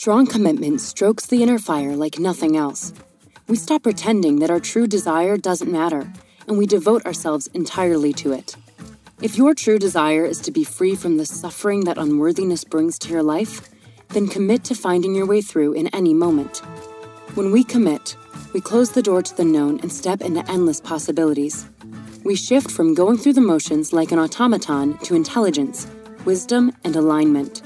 Strong commitment strokes the inner fire like nothing else. We stop pretending that our true desire doesn't matter, and we devote ourselves entirely to it. If your true desire is to be free from the suffering that unworthiness brings to your life, then commit to finding your way through in any moment. When we commit, we close the door to the known and step into endless possibilities. We shift from going through the motions like an automaton to intelligence, wisdom, and alignment.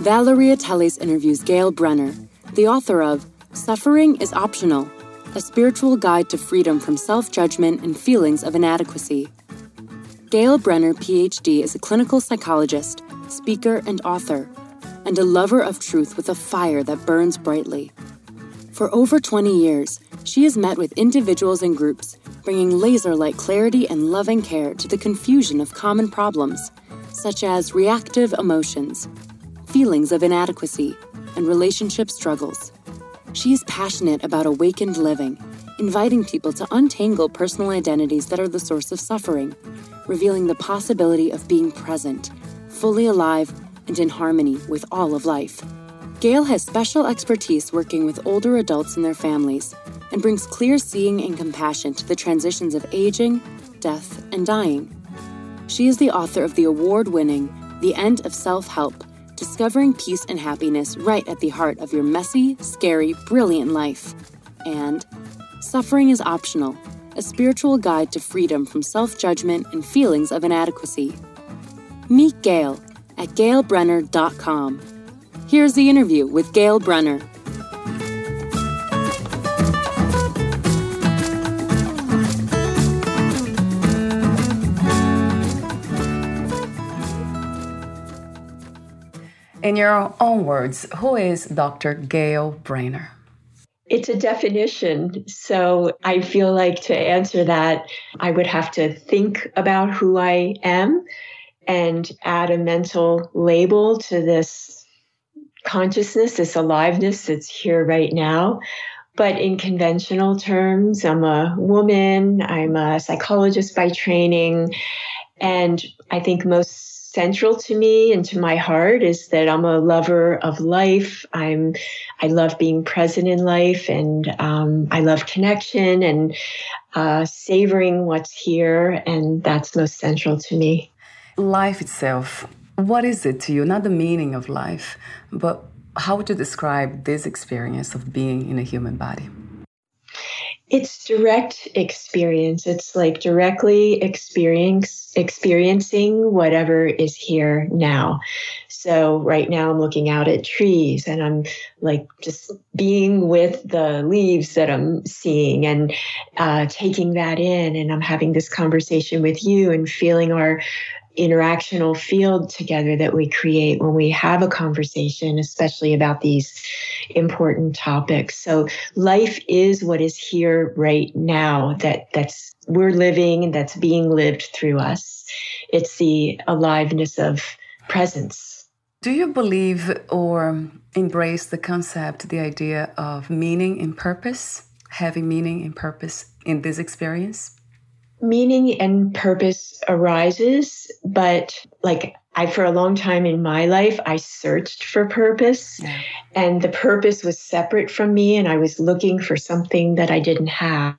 Valeria Teles interviews Gail Brenner, the author of Suffering is Optional A Spiritual Guide to Freedom from Self Judgment and Feelings of Inadequacy. Gail Brenner, PhD, is a clinical psychologist, speaker, and author, and a lover of truth with a fire that burns brightly. For over 20 years, she has met with individuals and groups, bringing laser like clarity and loving care to the confusion of common problems, such as reactive emotions, feelings of inadequacy, and relationship struggles. She is passionate about awakened living, inviting people to untangle personal identities that are the source of suffering, revealing the possibility of being present, fully alive, and in harmony with all of life. Gail has special expertise working with older adults and their families and brings clear seeing and compassion to the transitions of aging, death, and dying. She is the author of the award winning The End of Self Help discovering peace and happiness right at the heart of your messy, scary, brilliant life. And Suffering is Optional, a spiritual guide to freedom from self judgment and feelings of inadequacy. Meet Gail at gailbrenner.com. Here's the interview with Gail Brenner. In your own words, who is Dr. Gail Brenner? It's a definition. So I feel like to answer that, I would have to think about who I am and add a mental label to this consciousness, this aliveness that's here right now. But in conventional terms, I'm a woman, I'm a psychologist by training, and I think most central to me and to my heart is that I'm a lover of life. I'm, I love being present in life, and um, I love connection and uh, savoring what's here, and that's most central to me. Life itself. What is it to you? Not the meaning of life, but how would you describe this experience of being in a human body? It's direct experience. It's like directly experience experiencing whatever is here now. So right now I'm looking out at trees and I'm like just being with the leaves that I'm seeing and uh, taking that in. And I'm having this conversation with you and feeling our interactional field together that we create when we have a conversation, especially about these important topics. So life is what is here right now that that's we're living and that's being lived through us. It's the aliveness of presence. Do you believe or embrace the concept, the idea of meaning and purpose, having meaning and purpose in this experience? Meaning and purpose arises, but like I, for a long time in my life, I searched for purpose yeah. and the purpose was separate from me and I was looking for something that I didn't have.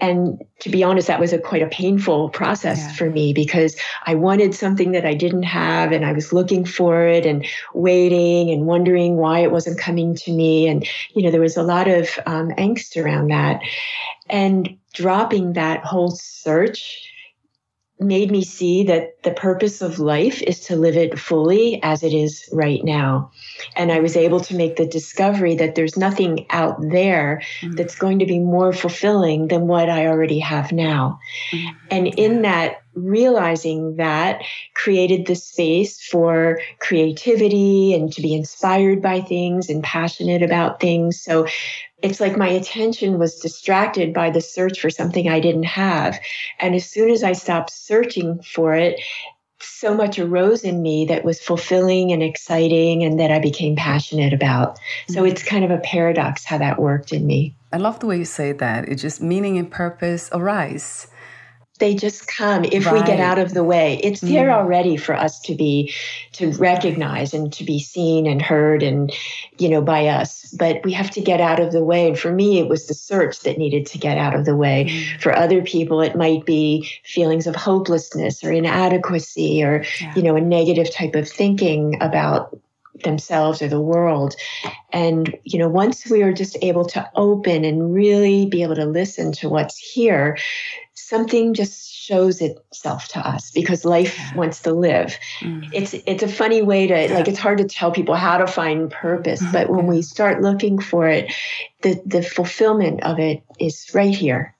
And to be honest, that was a quite a painful process yeah. for me because I wanted something that I didn't have and I was looking for it and waiting and wondering why it wasn't coming to me. And, you know, there was a lot of um, angst around that. And dropping that whole search made me see that the purpose of life is to live it fully as it is right now. And I was able to make the discovery that there's nothing out there mm-hmm. that's going to be more fulfilling than what I already have now. Mm-hmm. And in that, realizing that created the space for creativity and to be inspired by things and passionate about things. So it's like my attention was distracted by the search for something I didn't have. And as soon as I stopped searching for it, so much arose in me that was fulfilling and exciting and that I became passionate about. So mm-hmm. it's kind of a paradox how that worked in me. I love the way you say that. It just meaning and purpose arise they just come if right. we get out of the way it's mm. there already for us to be to recognize and to be seen and heard and you know by us but we have to get out of the way and for me it was the search that needed to get out of the way mm. for other people it might be feelings of hopelessness or inadequacy or yeah. you know a negative type of thinking about themselves or the world and you know once we are just able to open and really be able to listen to what's here something just shows itself to us because life yeah. wants to live. Mm. It's it's a funny way to like it's hard to tell people how to find purpose, mm-hmm. but when we start looking for it, the the fulfillment of it is right here.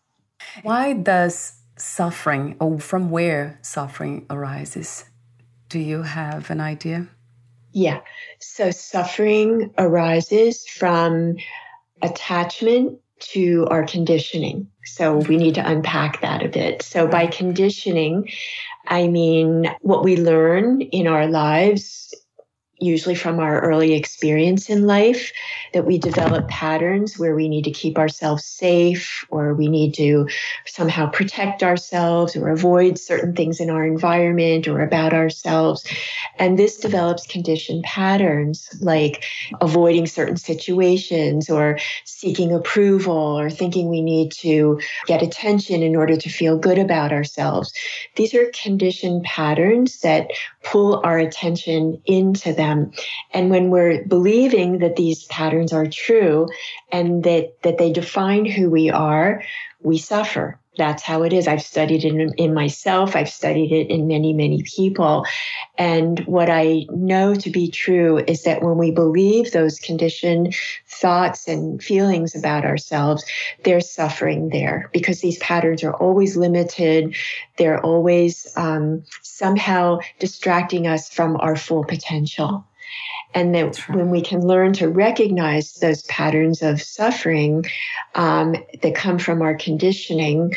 Why does suffering or from where suffering arises? Do you have an idea? Yeah. So suffering arises from attachment to our conditioning. So we need to unpack that a bit. So by conditioning, I mean what we learn in our lives usually from our early experience in life, that we develop patterns where we need to keep ourselves safe or we need to somehow protect ourselves or avoid certain things in our environment or about ourselves. And this develops conditioned patterns like avoiding certain situations or seeking approval or thinking we need to get attention in order to feel good about ourselves. These are conditioned patterns that pull our attention into them. And when we're believing that these patterns are true and that, that they define who we are, we suffer that's how it is. I've studied it in, in, myself. I've studied it in many, many people. And what I know to be true is that when we believe those conditioned thoughts and feelings about ourselves, there's suffering there because these patterns are always limited. They're always um, somehow distracting us from our full potential. And that when we can learn to recognize those patterns of suffering um, that come from our conditioning,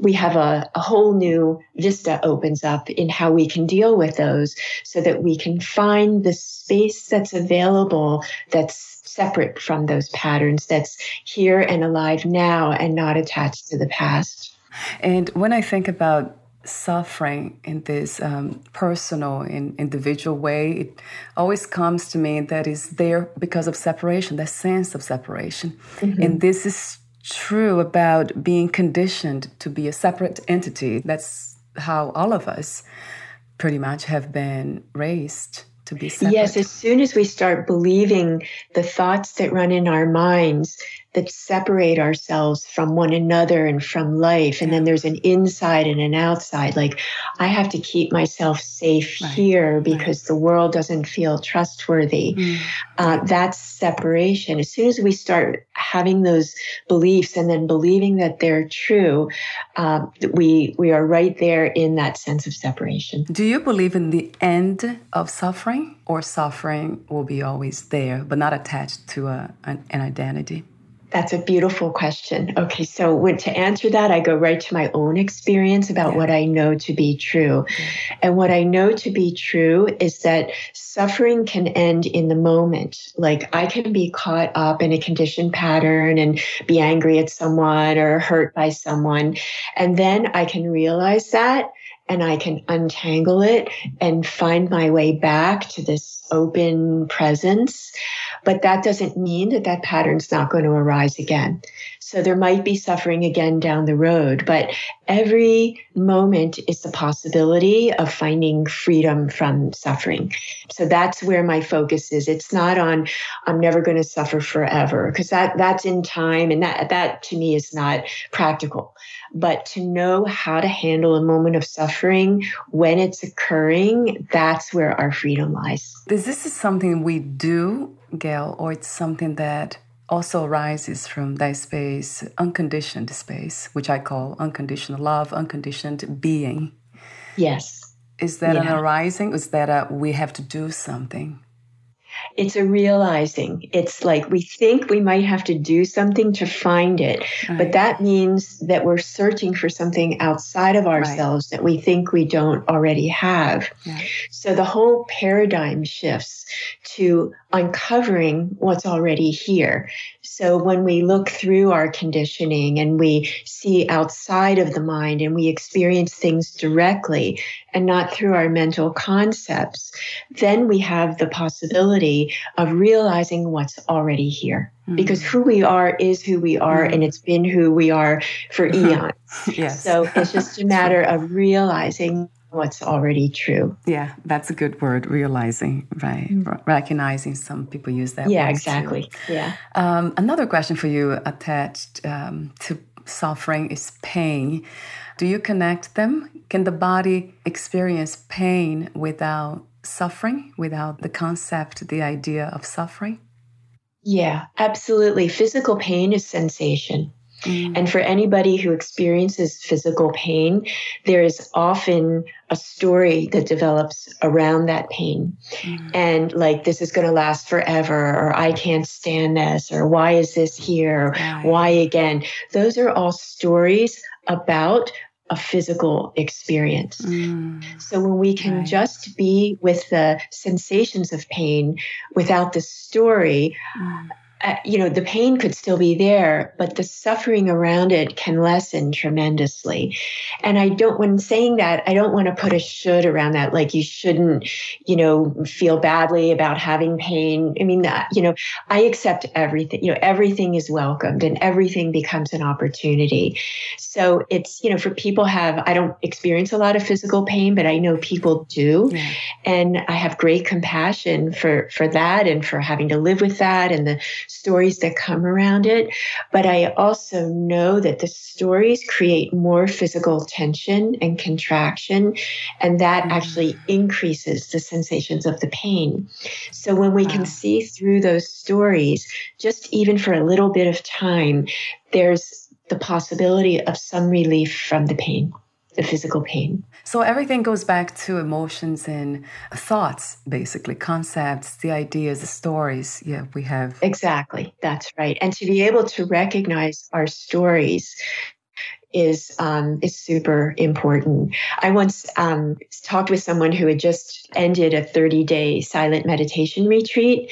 we have a, a whole new vista opens up in how we can deal with those so that we can find the space that's available that's separate from those patterns, that's here and alive now and not attached to the past. And when I think about suffering in this um, personal and individual way, it always comes to me that is there because of separation, that sense of separation. Mm-hmm. And this is true about being conditioned to be a separate entity. That's how all of us pretty much have been raised to be separate. Yes, as soon as we start believing the thoughts that run in our minds that separate ourselves from one another and from life. And then there's an inside and an outside. Like, I have to keep myself safe right. here because right. the world doesn't feel trustworthy. Mm. Uh, that's separation. As soon as we start having those beliefs and then believing that they're true, uh, we, we are right there in that sense of separation. Do you believe in the end of suffering? Or suffering will be always there, but not attached to a, an, an identity? That's a beautiful question. Okay, so when, to answer that, I go right to my own experience about yeah. what I know to be true. And what I know to be true is that suffering can end in the moment. Like I can be caught up in a conditioned pattern and be angry at someone or hurt by someone. And then I can realize that and I can untangle it and find my way back to this open presence. But that doesn't mean that that pattern's not going to arise again. So there might be suffering again down the road, but every moment is the possibility of finding freedom from suffering. So that's where my focus is. It's not on I'm never going to suffer forever because that that's in time and that that to me is not practical. But to know how to handle a moment of suffering when it's occurring, that's where our freedom lies. Is this something we do, Gail, or it's something that also arises from that space, unconditioned space, which I call unconditional love, unconditioned being. Yes. Is that yeah. an arising? Is that a we have to do something? It's a realizing. It's like we think we might have to do something to find it, right. but that means that we're searching for something outside of ourselves right. that we think we don't already have. Yeah. So the whole paradigm shifts to uncovering what's already here. So when we look through our conditioning and we see outside of the mind and we experience things directly and not through our mental concepts, then we have the possibility of realizing what's already here. Mm-hmm. Because who we are is who we are, mm-hmm. and it's been who we are for eons. yes. So it's just a matter of realizing what's already true. Yeah, that's a good word, realizing, right? Mm-hmm. Recognizing some people use that Yeah, exactly. Too. Yeah. Um, another question for you attached um, to suffering is pain. Do you connect them? Can the body experience pain without suffering, without the concept, the idea of suffering? Yeah, absolutely. Physical pain is sensation. Mm. And for anybody who experiences physical pain, there is often a story that develops around that pain. Mm. And like, this is going to last forever, or I can't stand this, or why is this here? Right. Why again? Those are all stories about a physical experience. Mm. So when we can right. just be with the sensations of pain without the story, mm uh, you know, the pain could still be there, but the suffering around it can lessen tremendously. And I don't, when saying that, I don't want to put a should around that, like you shouldn't, you know, feel badly about having pain. I mean, uh, you know, I accept everything, you know, everything is welcomed and everything becomes an opportunity. So it's, you know, for people have, I don't experience a lot of physical pain, but I know people do. Yeah. And I have great compassion for, for that and for having to live with that and the stories that come around it. But I also know that the stories create more physical tension and contraction, and that mm-hmm. actually increases the sensations of the pain. So when we wow. can see through those stories, just even for a little bit of time, there's the possibility of some relief from the pain the physical pain. So everything goes back to emotions and thoughts, basically, concepts, the ideas, the stories. Yeah, we have. Exactly. That's right. And to be able to recognize our stories is um, is super important. I once um, talked with someone who had just ended a 30 day silent meditation retreat,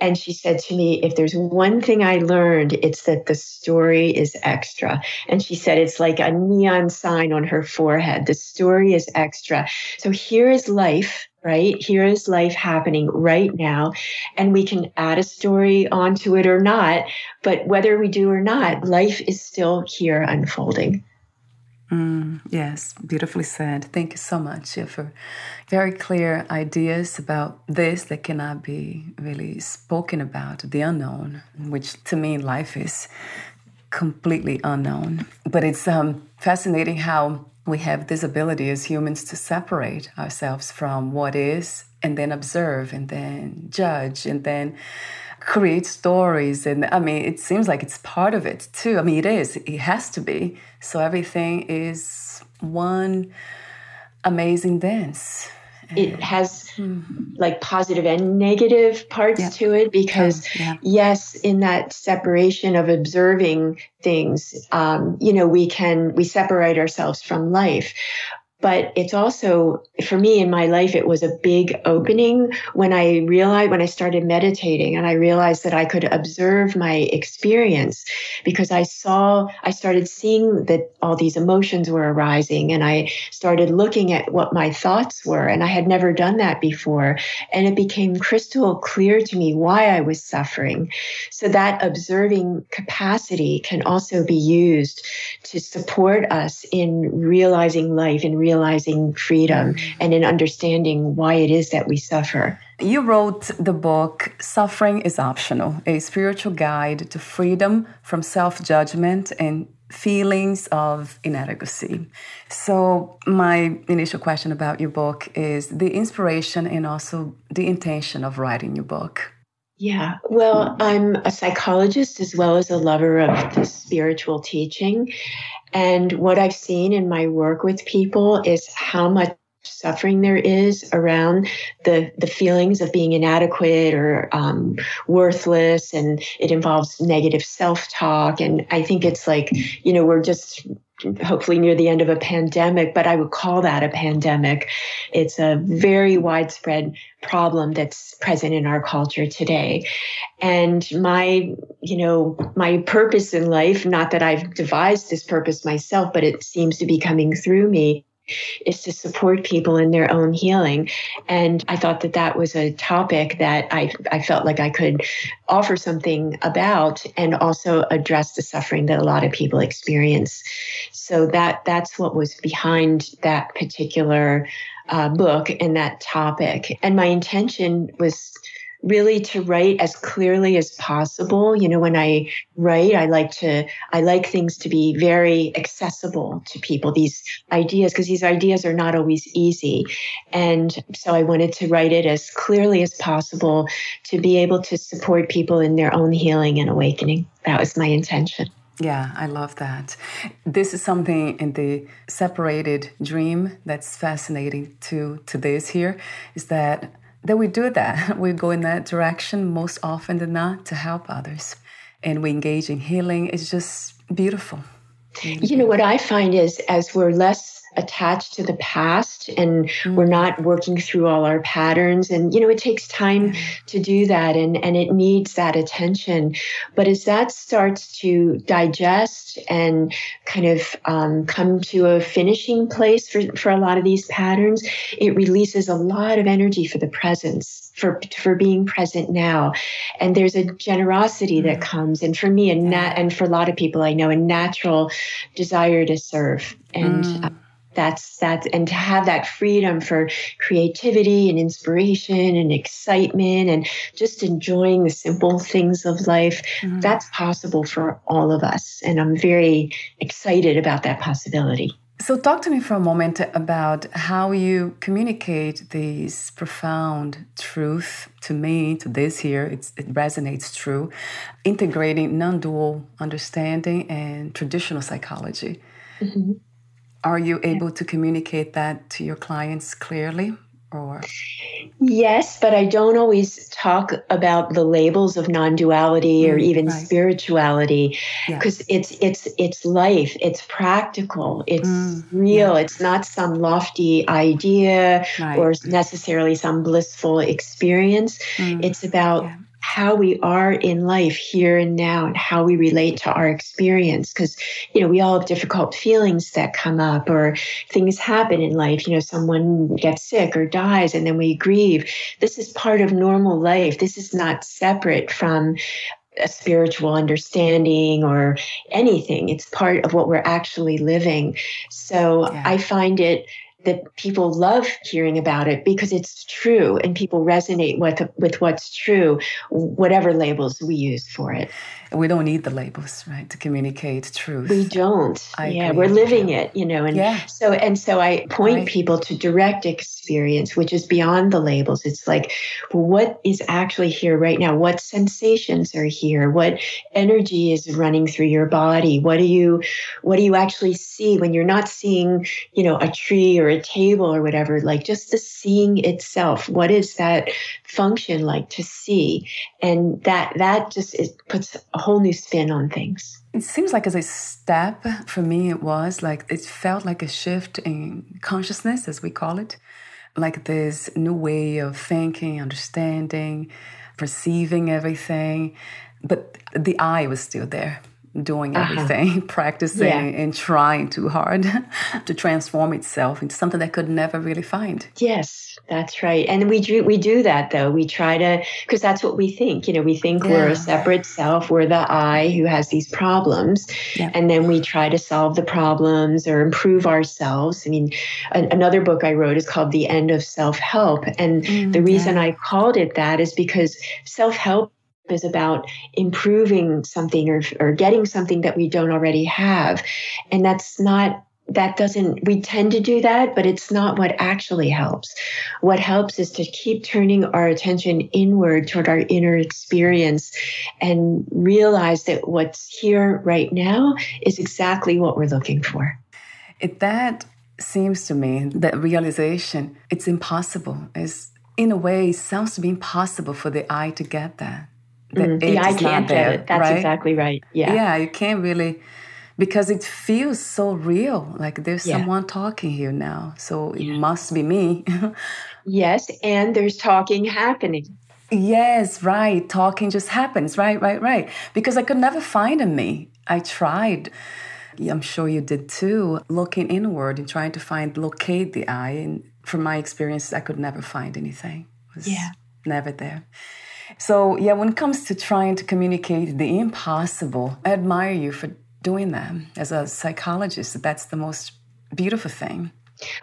and she said to me, "If there's one thing I learned, it's that the story is extra." And she said it's like a neon sign on her forehead. The story is extra. So here is life right? Here is life happening right now, and we can add a story onto it or not. But whether we do or not, life is still here unfolding. Mm, yes, beautifully said. Thank you so much for very clear ideas about this that cannot be really spoken about, the unknown, which to me, life is completely unknown. But it's um, fascinating how we have this ability as humans to separate ourselves from what is and then observe and then judge and then create stories. And i mean it seems like it's part of it too. I mean it is. It has to be. So everything is one amazing dance it has like positive and negative parts to it because yeah. yes in that separation of observing things um, you know we can we separate ourselves from life but it's also for me in my life it was a big opening when i realized when i started meditating and i realized that i could observe my experience because i saw i started seeing that all these emotions were arising and i started looking at what my thoughts were and i had never done that before. And it became crystal clear to me why i was suffering. So that observing capacity can also be used to support us in realizing life in realizing freedom and in understanding why it is that we suffer. You wrote the book Suffering is Optional, a spiritual guide to freedom from self judgment and feelings of inadequacy. So, my initial question about your book is the inspiration and also the intention of writing your book. Yeah, well, I'm a psychologist as well as a lover of the spiritual teaching. And what I've seen in my work with people is how much suffering there is around the the feelings of being inadequate or um, worthless and it involves negative self-talk and i think it's like you know we're just hopefully near the end of a pandemic, but I would call that a pandemic. It's a very widespread problem that's present in our culture today. And my, you know, my purpose in life, not that I've devised this purpose myself, but it seems to be coming through me is to support people in their own healing. And I thought that that was a topic that I, I felt like I could offer something about and also address the suffering that a lot of people experience. So that that's what was behind that particular uh, book and that topic. And my intention was really to write as clearly as possible. You know, when I write, I like to, I like things to be very accessible to people, these ideas, because these ideas are not always easy. And so I wanted to write it as clearly as possible to be able to support people in their own healing and awakening. That was my intention. Yeah, I love that. This is something in the separated dream that's fascinating to to this here is that that we do that. We go in that direction most often than not to help others. And we engage in healing. It's just beautiful. You know, what I find is as we're less attached to the past and mm. we're not working through all our patterns and you know it takes time to do that and and it needs that attention but as that starts to digest and kind of um, come to a finishing place for, for a lot of these patterns it releases a lot of energy for the presence for for being present now and there's a generosity that mm. comes and for me and nat- and for a lot of people i know a natural desire to serve and mm. That's that's and to have that freedom for creativity and inspiration and excitement and just enjoying the simple things of life mm-hmm. that's possible for all of us. And i'm very excited about that possibility. So talk to me for a moment about how you communicate these profound truth to me to this here. It resonates true. Integrating non-dual understanding and traditional psychology. Mm-hmm. Are you able to communicate that to your clients clearly? Or? Yes, but I don't always talk about the labels of non-duality mm, or even right. spirituality because yes. it's it's it's life, it's practical, it's mm, real. Yeah. It's not some lofty idea right. or necessarily some blissful experience. Mm, it's about yeah how we are in life here and now and how we relate to our experience. Because you know we all have difficult feelings that come up or things happen in life. You know someone gets sick or dies and then we grieve. This is part of normal life. This is not separate from a spiritual understanding or anything. It's part of what we're actually living. So yeah. i find it that people love hearing about it because it's true and people resonate with with what's true whatever labels we use for it we don't need the labels right to communicate truth. We don't. I yeah agree. we're living it you know and yeah. so and so i point right. people to direct experience which is beyond the labels. It's like well, what is actually here right now? What sensations are here? What energy is running through your body? What do you what do you actually see when you're not seeing you know a tree or a table or whatever? Like just the seeing itself. What is that function like to see? And that that just it puts a whole new spin on things. It seems like as a step for me, it was like it felt like a shift in consciousness, as we call it, like this new way of thinking, understanding, perceiving everything. But the I was still there doing uh-huh. everything, uh-huh. practicing yeah. and trying too hard to transform itself into something that could never really find. Yes, that's right. And we do we do that though. We try to because that's what we think. You know, we think yeah. we're a separate self, we're the I who has these problems. Yeah. And then we try to solve the problems or improve ourselves. I mean, another book I wrote is called The End of Self-Help. And mm, the reason I called it that is because self-help is about improving something or, or getting something that we don't already have. And that's not that doesn't we tend to do that but it's not what actually helps. What helps is to keep turning our attention inward toward our inner experience and realize that what's here right now is exactly what we're looking for. It, that seems to me that realization it's impossible. Is in a way it sounds to be impossible for the I to get that mm, the I can't get it. That's right? exactly right. Yeah. Yeah, you can't really because it feels so real. Like there's yeah. someone talking here now. So it yeah. must be me. yes, and there's talking happening. Yes, right. Talking just happens. Right, right, right. Because I could never find a me. I tried. I'm sure you did too, looking inward and trying to find, locate the I. And from my experience, I could never find anything. It was yeah. never there. So, yeah, when it comes to trying to communicate the impossible, I admire you for doing that. As a psychologist, that's the most beautiful thing.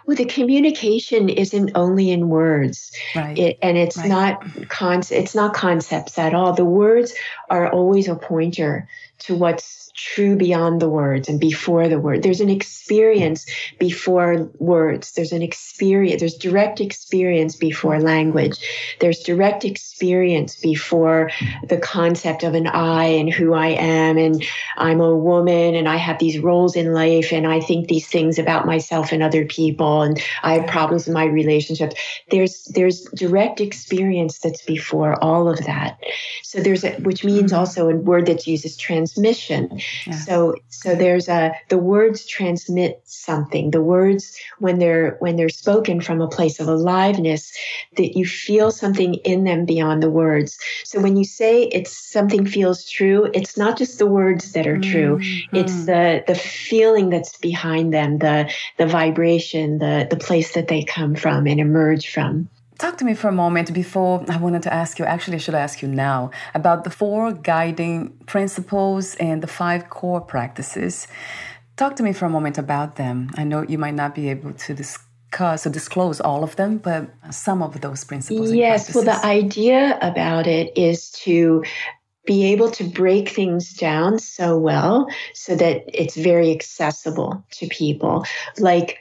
Well, the communication isn't only in words, right. it, and it's right. not con- it's not concepts at all. The words are always a pointer to what's true beyond the words and before the word. There's an experience before words. There's an experience, there's direct experience before language. There's direct experience before the concept of an I and who I am. And I'm a woman and I have these roles in life and I think these things about myself and other people and I have problems in my relationships. There's there's direct experience that's before all of that. So there's a, which means also a word that's used transmission. So so there's a the words transmit something. The words when they're when they're spoken from a place of aliveness, that you feel something in them beyond the words. So when you say it's something feels true, it's not just the words that are true. Mm-hmm. It's the the feeling that's behind them, the the vibration, the the place that they come from and emerge from. Talk to me for a moment before I wanted to ask you, actually, I should ask you now about the four guiding principles and the five core practices. Talk to me for a moment about them. I know you might not be able to discuss or disclose all of them, but some of those principles. Yes, well, the idea about it is to be able to break things down so well so that it's very accessible to people. Like,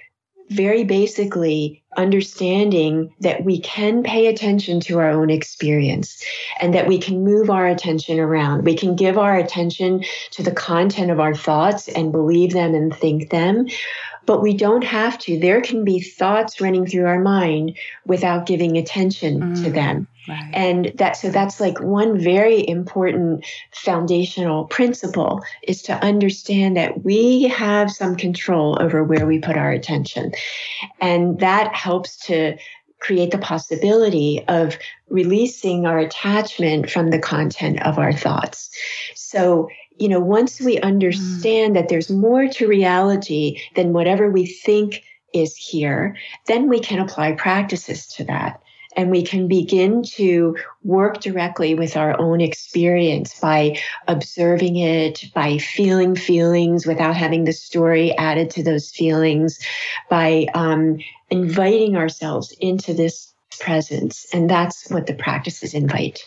very basically understanding that we can pay attention to our own experience and that we can move our attention around. We can give our attention to the content of our thoughts and believe them and think them, but we don't have to. There can be thoughts running through our mind without giving attention mm. to them. Right. And that so that's like one very important foundational principle is to understand that we have some control over where we put our attention. And that helps to create the possibility of releasing our attachment from the content of our thoughts. So, you know, once we understand mm. that there's more to reality than whatever we think is here, then we can apply practices to that and we can begin to work directly with our own experience by observing it, by feeling feelings without having the story added to those feelings, by um, inviting ourselves into this presence. And that's what the practices invite.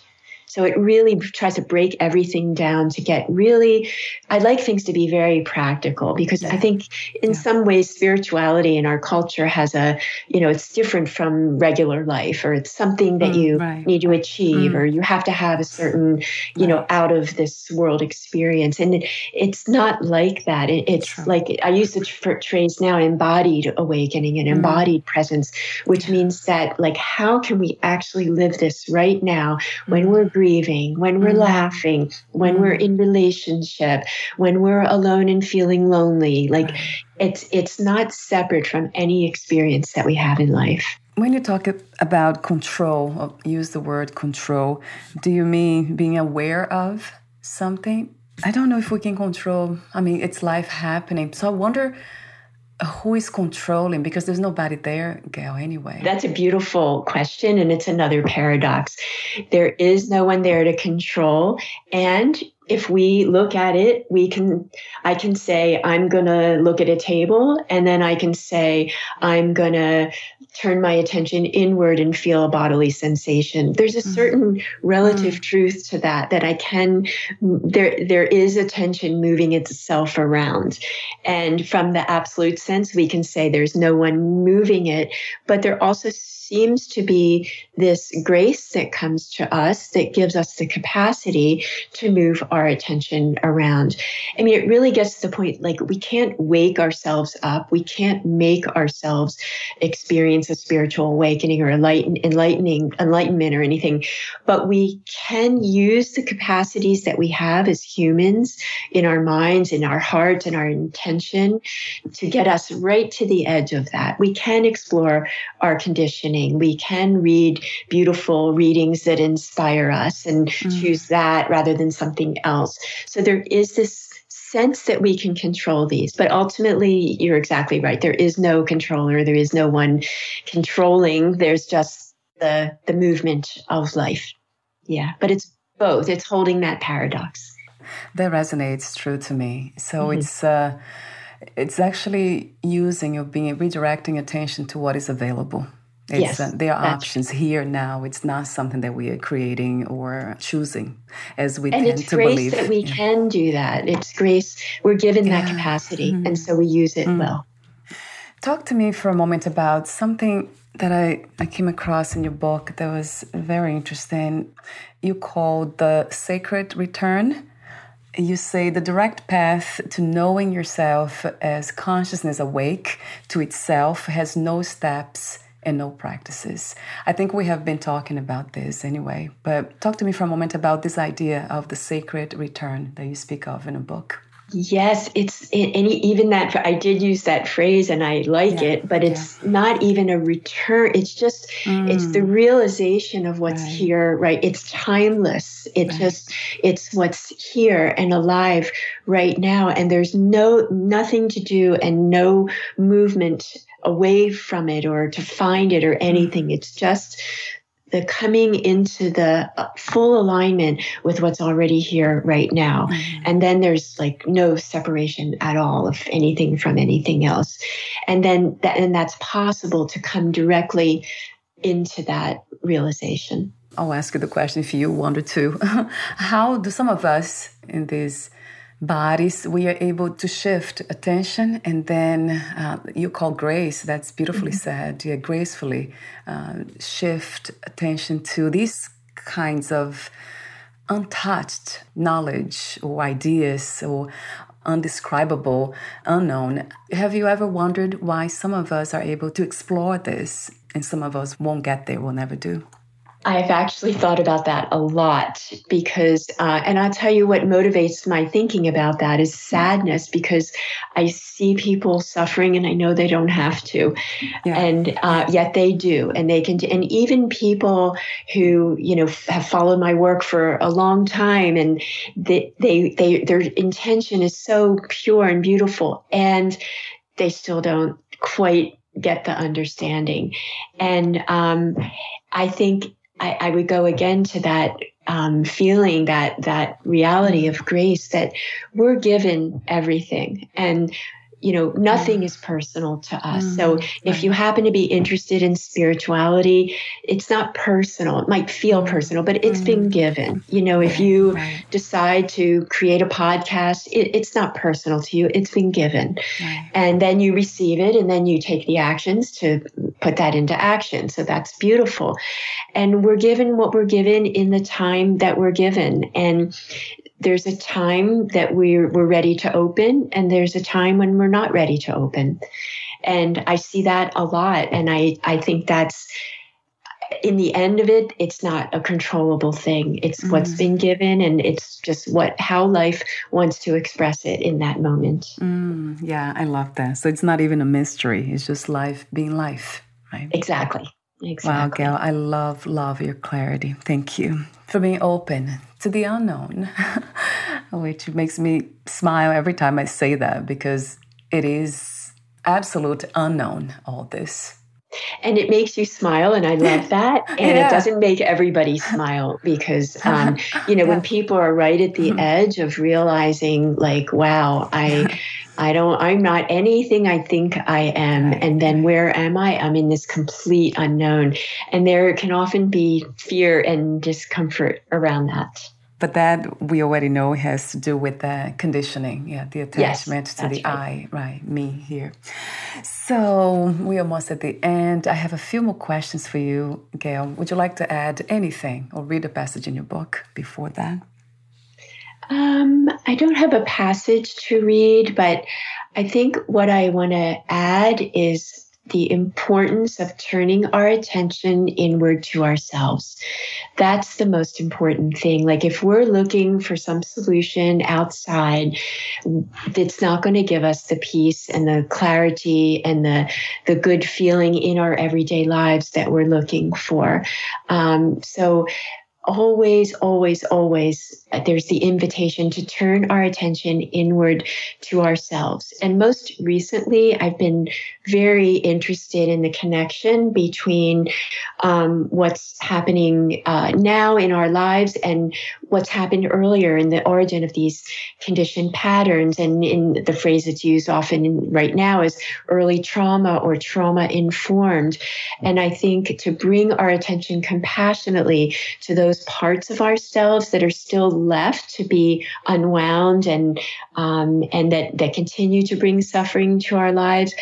So it really tries to break everything down to get really, I like things to be very practical because. I think in yeah. some ways spirituality in our culture has a, you know, it's different from regular life or it's something that mm, you right. need to achieve mm. or you have to have a certain, you know, out of this world experience. And it, it's not like that. It, it's True. like, I use the phrase now embodied awakening and mm. embodied presence, which means that like, how can we actually live this right now when mm. we're breathing? Grieving, when we're mm-hmm. laughing, when mm-hmm. we're in relationship, when we're alone and feeling lonely. Like it's it's not separate from any experience that we have in life. When you talk about control, use the word control, do you mean being aware of something? I don't know if we can control. I mean, it's life happening. So I wonder who is controlling? Because there's nobody there gail anyway. That's a beautiful question and it's another paradox. There is no one there to control and if we look at it, we can, I can say, I'm going to look at a table, and then I can say, I'm going to turn my attention inward and feel a bodily sensation. There's a mm-hmm. certain relative mm. truth to that, that I can, there, there is attention moving itself around. And from the absolute sense, we can say there's no one moving it, but there also seems to be this grace that comes to us that gives us the capacity to move our attention around. I mean, it really gets to the point like we can't wake ourselves up. We can't make ourselves experience a spiritual awakening or enlighten, enlightening, enlightenment or anything, but we can use the capacities that we have as humans in our minds, in our hearts, and our intention to get us right to the edge of that. We can explore our conditioning. we can read beautiful readings that inspire us and mm. choose that rather than something else. So there is this sense that we can control these, but ultimately, you're exactly right. There is no controller, there is no one controlling. There's just the the movement of life. Yeah, but it's both. It's holding that paradox. That resonates true to me. So mm-hmm. it's uh, it's actually using or being redirecting attention to what is available it's, yes, uh, there are options true. here now. It's not something that we are creating or choosing, as we and tend it's grace that we yeah. can do that. It's grace. We're given yeah. that capacity, mm-hmm. and so we use it mm-hmm. well. Talk to me for a moment about something that I, I came across in your book that was very interesting. You called the sacred return. You say the direct path to knowing yourself as consciousness awake to itself has no steps and no practices. I think we have been talking about this anyway, but talk to me for a moment about this idea of the sacred return that you speak of in a book. Yes, it's and even that I did use that phrase and I like yeah, it, but it's yeah. not even a return. It's just mm. it's the mm. realization of what's right. here, right? It's timeless. It right. just it's what's here and alive right now and there's no nothing to do and no movement away from it or to find it or anything. It's just the coming into the uh, full alignment with what's already here right now. Mm-hmm. And then there's like no separation at all of anything from anything else. And then that, and that's possible to come directly into that realization. I'll ask you the question if you wanted to. How do some of us in this bodies, we are able to shift attention and then uh, you call grace, that's beautifully mm-hmm. said, yeah, gracefully uh, shift attention to these kinds of untouched knowledge or ideas or undescribable, unknown. Have you ever wondered why some of us are able to explore this and some of us won't get there, will never do? I've actually thought about that a lot because, uh, and I'll tell you what motivates my thinking about that is sadness because I see people suffering and I know they don't have to, yeah. and uh, yet they do, and they can, and even people who you know have followed my work for a long time and they, they, they their intention is so pure and beautiful, and they still don't quite get the understanding, and um, I think I, I would go again to that um, feeling that that reality of grace that we're given everything. And you know, nothing is personal to us. Mm, so if you happen to be interested in spirituality, it's not personal. It might feel personal, but it's mm. been given. You know, if you right. decide to create a podcast, it, it's not personal to you. It's been given. Right. And then you receive it and then you take the actions to put that into action. So that's beautiful. And we're given what we're given in the time that we're given. And there's a time that we're we're ready to open and there's a time when we're not ready to open and i see that a lot and i i think that's in the end of it, it's not a controllable thing. It's mm. what's been given, and it's just what how life wants to express it in that moment. Mm, yeah, I love that. So it's not even a mystery. It's just life being life, right? Exactly. Exactly. Wow, Gail, I love, love your clarity. Thank you for being open to the unknown, which makes me smile every time I say that because it is absolute unknown, all this and it makes you smile and i love that. And yeah. it doesn't make everybody smile because um, you know yeah. when people are right at the mm-hmm. edge of realizing like wow i i don't i'm not anything i think i am. And then where am i? I'm in this complete unknown. And there can often be fear and discomfort around that but that we already know has to do with the conditioning, yeah, the attachment yes, to the right. I, right, me here. So we're almost at the end. I have a few more questions for you, Gail. Would you like to add anything or read a passage in your book before that? Um, I don't have a passage to read, but I think what I want to add is the importance of turning our attention inward to ourselves. That's the most important thing. Like if we're looking for some solution outside, it's not going to give us the peace and the clarity and the, the good feeling in our everyday lives that we're looking for. Um, so always, always, always, uh, there's the invitation to turn our attention inward to ourselves. And most recently, I've been very interested in the connection between um, what's happening uh, now in our lives and what's happened earlier in the origin of these conditioned patterns. And in the phrase that's used often in, right now is early trauma or trauma informed. And I think to bring our attention compassionately to those parts of ourselves that are still left to be unwound and um, and that that continue to bring suffering to our lives,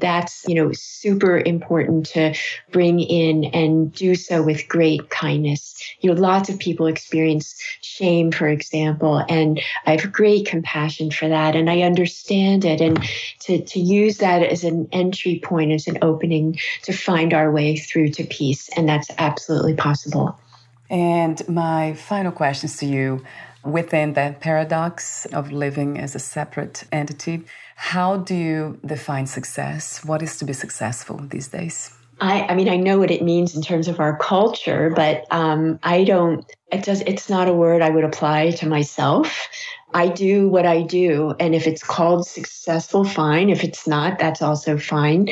that's you know super important to bring in and do so with great kindness. You know, lots of people experience shame, for example, and I have great compassion for that, and I understand it, and to to use that as an entry point, as an opening to find our way through to peace, and that's absolutely possible. And my final questions to you within that paradox of living as a separate entity, how do you define success? What is to be successful these days? I, I mean, I know what it means in terms of our culture, but um, I don't. It does. It's not a word I would apply to myself. I do what I do, and if it's called successful, fine. If it's not, that's also fine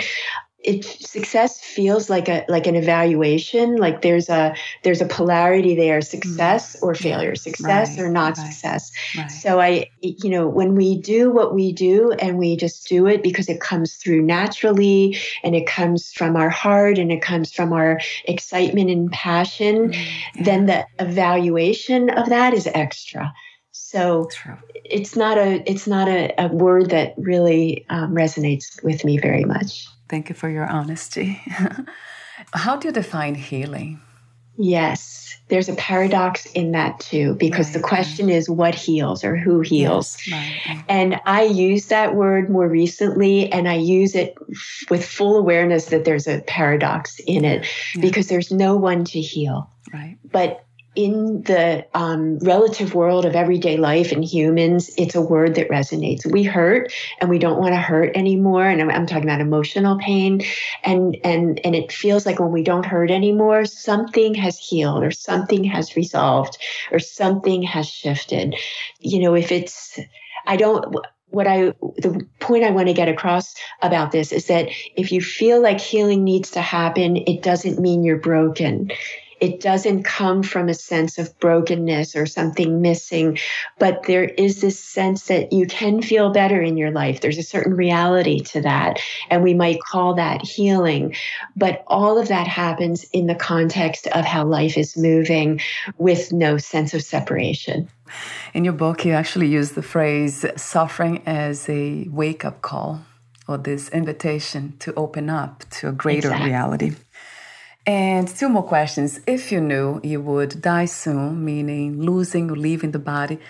it success feels like a like an evaluation like there's a there's a polarity there success mm-hmm. or failure success right. or not right. success right. so i you know when we do what we do and we just do it because it comes through naturally and it comes from our heart and it comes from our excitement and passion mm-hmm. then the evaluation of that is extra so True. it's not a it's not a, a word that really um, resonates with me very much Thank you for your honesty. How do you define healing? Yes, there's a paradox in that too, because right, the question is what heals or who heals. Yes, right, and I use that word more recently, and I use it with full awareness that there's a paradox in it yeah. because there's no one to heal. Right. But in the um, relative world of everyday life and humans, it's a word that resonates. We hurt and we don't want to hurt anymore. And I'm, I'm, talking about emotional pain. And, and, and it feels like when we don't hurt anymore, something has healed or something has resolved or something has shifted. You know, if it's, I don't, what I, the point I want to get across about this is that if you feel like healing needs to happen, it doesn't mean you're broken it doesn't come from a sense of brokenness or something missing, but there is this sense that you can feel better in your life. There's a certain reality to that. And we might call that healing. But all of that happens in the context of how life is moving with no sense of separation. In your book, you actually use the phrase suffering as a wake up call or this invitation to open up to a greater exactly. reality. And two more questions. If you knew you would die soon, meaning losing or leaving the body,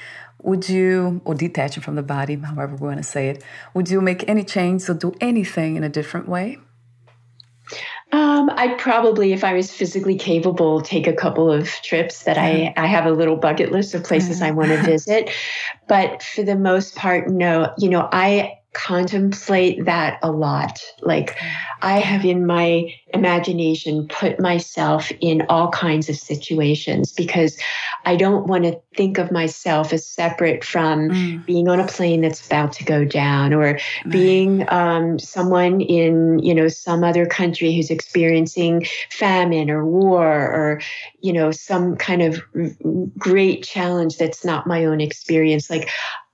would you, or detaching from the body, however we want to say it, would you make any change or do anything in a different way? Um, I'd probably, if I was physically capable, take a couple of trips that I, I have a little bucket list of places I want to visit. But for the most part, no. You know, I contemplate that a lot. Like I have in my imagination put myself in all kinds of situations because I don't want to think of myself as separate from mm. being on a plane that's about to go down or right. being um, someone in you know some other country who's experiencing famine or war or you know some kind of great challenge that's not my own experience like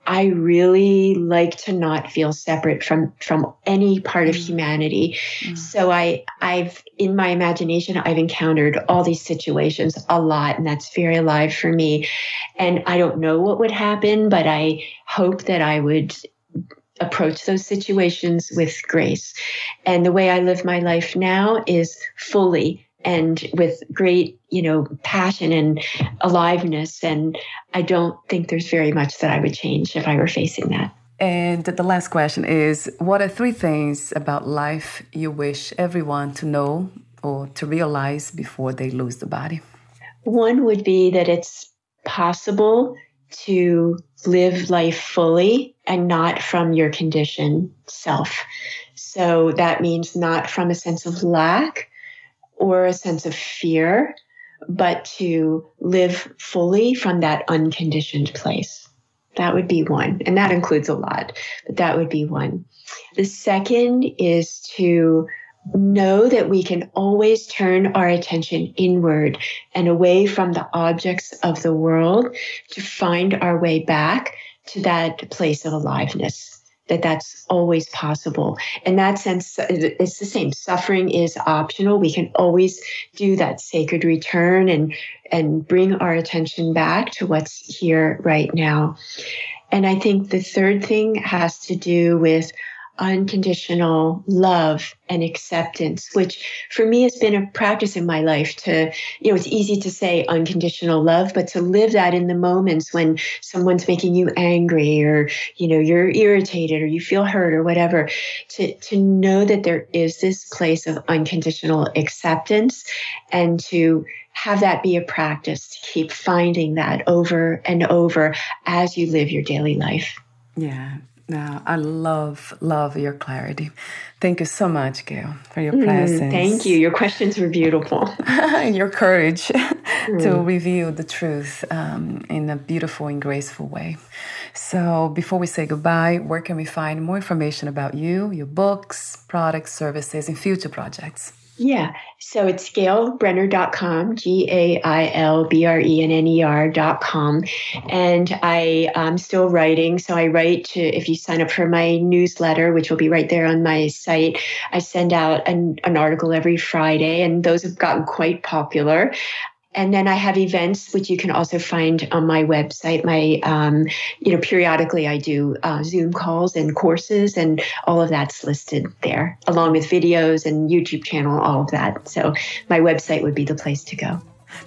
I really like to not feel separate from from any part of mm. humanity. Mm. So I I've in my imagination I've encountered all these situations a lot and that's very alive for me. And I don't know what would happen, but I hope that I would approach those situations with grace. And the way I live my life now is fully and with great, you know, passion and aliveness. And I don't think there's very much that I would change if I were facing that. And the last question is What are three things about life you wish everyone to know or to realize before they lose the body? One would be that it's possible to live life fully and not from your conditioned self. So that means not from a sense of lack, or a sense of fear, but to live fully from that unconditioned place. That would be one. And that includes a lot, but that would be one. The second is to know that we can always turn our attention inward and away from the objects of the world to find our way back to that place of aliveness that that's always possible. In that sense, it's the same. Suffering is optional. We can always do that sacred return and, and bring our attention back to what's here right now. And I think the third thing has to do with unconditional love and acceptance, which for me has been a practice in my life to, you know, it's easy to say unconditional love, but to live that in the moments when someone's making you angry or, you know, you're irritated or you feel hurt or whatever, to, to know that there is this place of unconditional acceptance and to have that be a practice to keep finding that over and over as you live your daily life. Yeah, now, I love, love your clarity. Thank you so much, Gail, for your mm, presence. Thank you. Your questions were beautiful. and your courage mm. to reveal the truth um, in a beautiful and graceful way. So, before we say goodbye, where can we find more information about you, your books, products, services, and future projects? Yeah. So it's gailbrenner.com, G A I L B R E N N E R.com. And I, am still writing. So I write to, if you sign up for my newsletter, which will be right there on my site, I send out an, an article every Friday, and those have gotten quite popular. And then I have events, which you can also find on my website. My, um, you know, periodically I do uh, Zoom calls and courses, and all of that's listed there, along with videos and YouTube channel, all of that. So my website would be the place to go.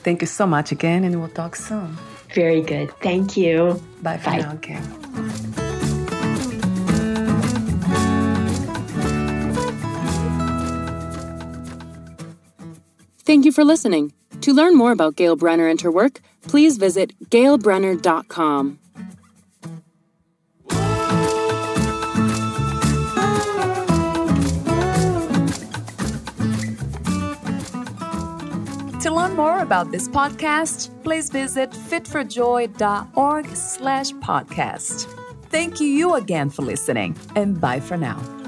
Thank you so much again, and we'll talk soon. Very good. Thank you. Bye for Bye. now, Kim. Thank you for listening. To learn more about Gail Brenner and her work, please visit gailbrenner.com. To learn more about this podcast, please visit fitforjoy.org slash podcast. Thank you again for listening, and bye for now.